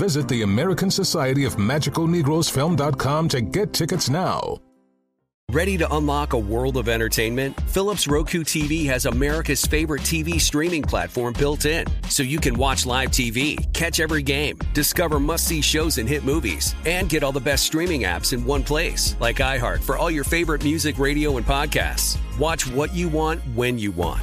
Visit the American Society of Magical Negroes Film.com to get tickets now. Ready to unlock a world of entertainment? Philips Roku TV has America's favorite TV streaming platform built in, so you can watch live TV, catch every game, discover must see shows and hit movies, and get all the best streaming apps in one place, like iHeart for all your favorite music, radio, and podcasts. Watch what you want when you want.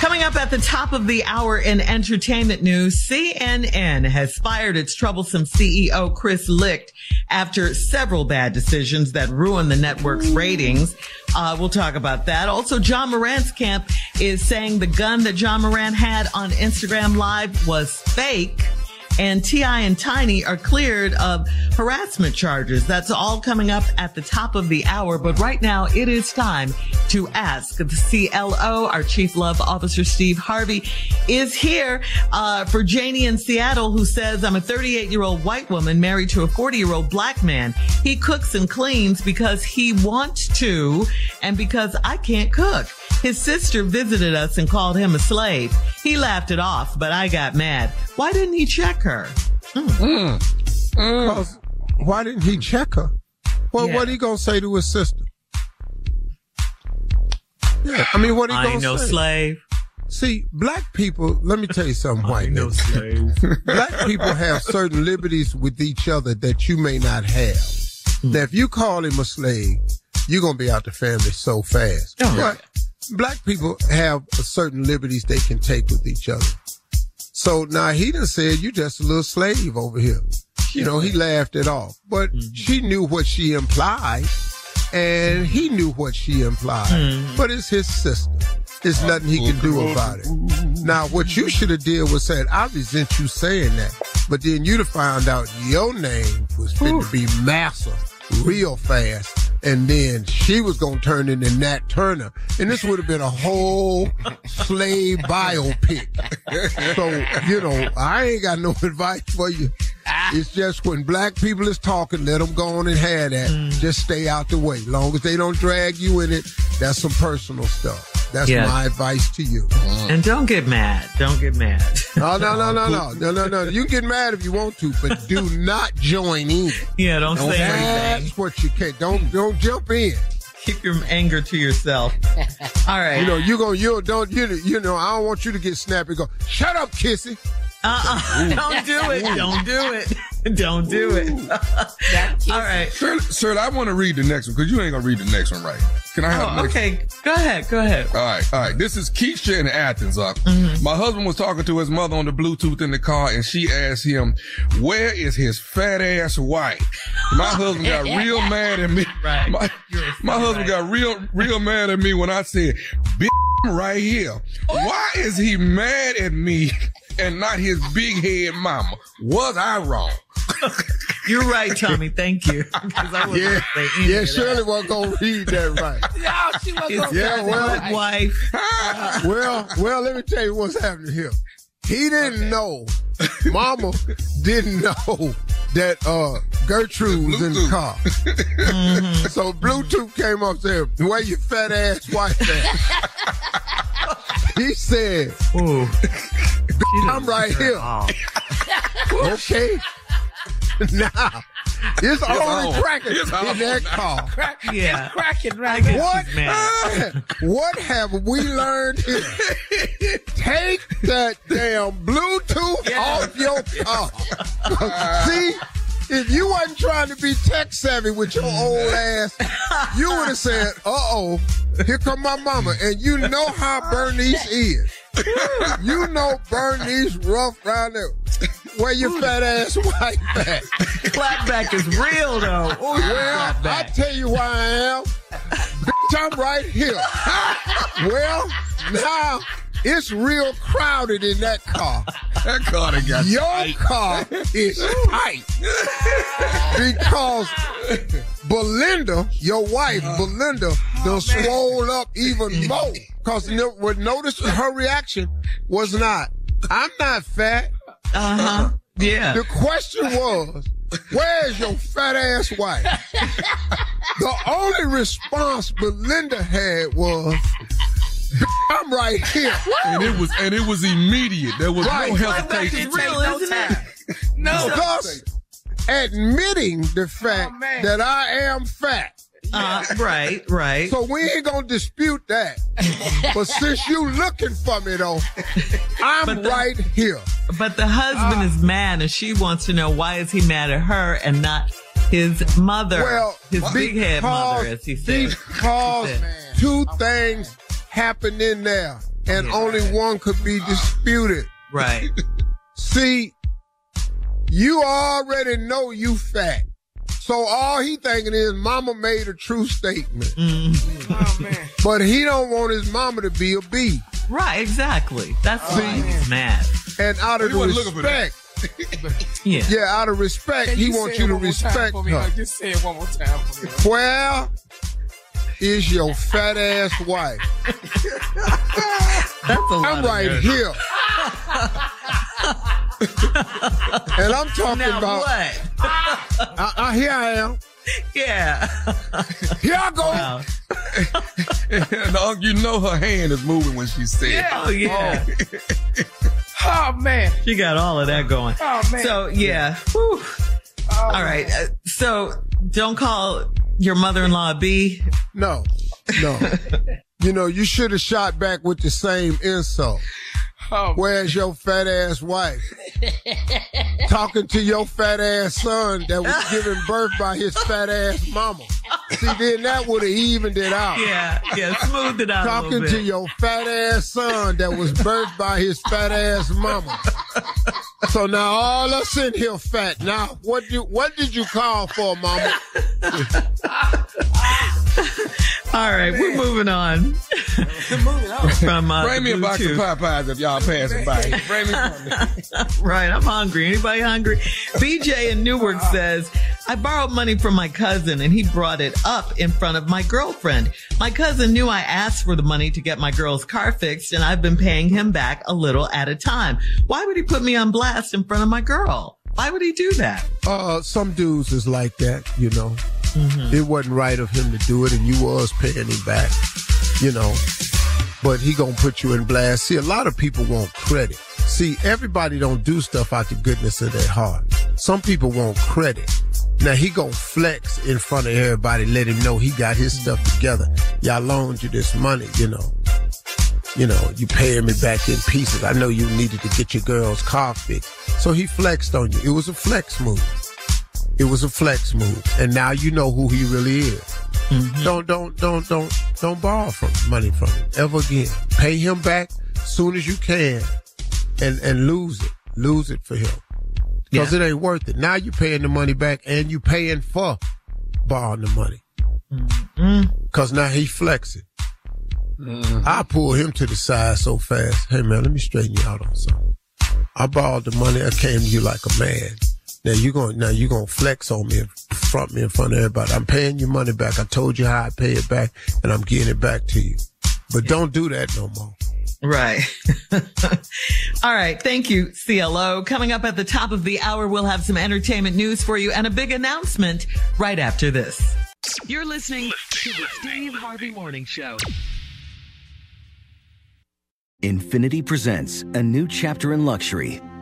Coming up at the top of the hour in entertainment news, CNN has fired its troublesome CEO Chris Licht after several bad decisions that ruined the network's ratings. Uh, we'll talk about that. Also, Ja Morant's camp is saying the gun that Ja Morant had on Instagram Live was fake and T.I. and Tiny are cleared of harassment charges. That's all coming up at the top of the hour. But right now it is time to ask the CLO. Our Chief Love Officer Steve Harvey is here, uh, for Janie in Seattle who says, I'm a 38 year old white woman married to a 40 year old black man. He cooks and cleans because he wants to and because I can't cook. His sister visited us and called him a slave. He laughed it off, but I got mad. Why didn't he check her? Mm. Mm. Why didn't he check her? Well, Yeah. what he gonna say to his sister? Yeah, I mean, what he I gonna ain't no say? slave. See, black people. Let me tell you something, white no slave. black people have certain liberties with each other that you may not have. That if you call him a slave, you're gonna be out the family so fast. Oh. But black people have certain liberties they can take with each other. So now he done said you just a little slave over here. You know, he laughed it off. But Mm-hmm. she knew what she implied and he knew what she implied. Mm-hmm. But it's his sister. There's nothing he can do about it. Now, what you should have did was said, I resent you saying that. But then you'd have found out your name was fit to be Massa real fast. And then she was going to turn into Nat Turner. And this would have been a whole slave biopic. So, you know, I ain't got no advice for you. It's just when black people is talking, let them go on and have that. Mm. Just stay out the way. Long as they don't drag you in it, that's some personal stuff. That's Yeah. my advice to you. Mm. And don't get mad. Don't get mad. No, no, no, no, no, no, no, no. You get mad if you want to, but do not join in. Yeah, don't say anything. That's what you can't. Don't don't jump in. Keep your anger to yourself. All right. You know you go. You don't. You you know. I don't want you to get snappy. Go. Shut up, Kissy. Uh-uh. Don't do it. Don't do it. Don't do it. All right. Sir, Shirley, I want to read the next one because you ain't gonna read the next one right. Can I have the Oh, next okay. Go ahead. Go ahead. All right, all right. This is Keisha in Athens. Uh, Mm-hmm. My husband was talking to his mother on the Bluetooth in the car, and she asked him, "Where is his fat ass wife?" My husband got real mad at me. Right. My, my husband got real, real mad at me when I said, "Bitch, right here." Why is he mad at me and not his big head mama? Was I wrong? You're right, Tommy. Thank you. yeah, yeah. Shirley wasn't gonna read that right. yeah, she was gonna yeah, well, wife. well, well. Let me tell you what's happening here. He didn't okay. know. Mama didn't know that uh, Gertrude was in the car. mm-hmm. So Bluetooth came up there. said, "Where your fat ass wife at?" he said, "Ooh, I'm right here." okay. now, it's only cracking in that car. Crack, yeah. cracking right What, uh, what have we learned here? Take that damn Bluetooth yeah. off your car. See? If you wasn't trying to be tech savvy with your old ass, you would have said, uh oh, here come my mama. And you know how Bernice is. You know Bernice rough round there. Where your fat ass wife at? Clapback is real though. Ooh, well, I tell you why I am. Bitch, I'm right here. well, now it's real crowded in that car. That car got Your tight. car is tight. because Belinda, your wife, uh, Belinda, done swole up even more. Because what notice her reaction was not, I'm not fat. Uh-huh. Yeah. The question was, where's your fat ass wife? the only response Belinda had was, I'm right here. And it was and it was immediate. There was right. no hesitation. It's real, isn't it? No. Because admitting the fact oh, that I am fat. Uh, right, right. So we ain't gonna dispute that. but since you looking for me though, I'm the, right here. But the husband uh, is mad and she wants to know why is he mad at her and not his mother, well, his big head mother, as he said. Because two things happened in there, and yeah, only right. one could be disputed. Right. See, you already know you fat. So all he thinking is mama made a true statement. Mm-hmm. Oh, but he don't want his mama to be a B. Right, exactly. That's oh, why he's mad. And out of well, respect. yeah. Yeah, out of respect, he wants you to respect me? her. Just say it one more time for me. Well, is your fat ass wife. That's a lot I'm right here. and I'm talking now about what? I, I, here I am. Yeah. Here I go. Wow. and you know her hand is moving when she said. Yeah. Oh yeah. Oh. oh. man. She got all of that going. Oh man. So yeah. Oh, all right. Uh, so don't call your mother-in-law B? No, no. you know, you should have shot back with the same insult. Oh, Where's your fat ass wife? Talking to your fat ass son that was given birth by his fat ass mama. See, then that would have evened it out. Yeah, yeah, smoothed it out. Talking to your fat ass son that was birthed by his fat ass mama. So now all of us in here fat. Now, what do what did you call for, mama? All right, we're moving on. moving on. From, uh, Bring me a box of Popeyes if y'all passing by. Bring me right, I'm hungry. Anybody hungry? BJ in Newark says, I borrowed money from my cousin and he brought it up in front of my girlfriend. My cousin knew I asked for the money to get my girl's car fixed and I've been paying him back a little at a time. Why would he put me on blast in front of my girl? Why would he do that? Uh, some dudes is like that, you know. Mm-hmm. It wasn't right of him to do it, and you was paying him back, you know. But he gonna put you in blast. See, a lot of people want credit. See, everybody don't do stuff out the goodness of their heart. Some people want credit. Now he gonna flex in front of everybody, let him know he got his stuff together. Y'all loaned you this money, you know. You know, you paying me back in pieces. I know you needed to get your girl's car fixed. So he flexed on you. It was a flex move. It was a flex move, and now you know who he really is. Mm-hmm. Don't don't don't don't don't borrow from money from him ever again. Pay him back as soon as you can, and and lose it, lose it for him, because yeah. it ain't worth it. Now you're paying the money back, and you're paying for borrowing the money, because mm-hmm. now he flexing. Mm-hmm. I pull him to the side so fast. Hey man, let me straighten you out on something. I borrowed the money. I came to you like a man. Now you going now you gonna flex on me, front me in front of everybody. I'm paying your money back. I told you how I pay it back, and I'm getting it back to you. But don't do that no more. Right. All right. Thank you, CLO. Coming up at the top of the hour, we'll have some entertainment news for you and a big announcement right after this. You're listening to the Steve Harvey Morning Show. Infiniti presents a new chapter in luxury,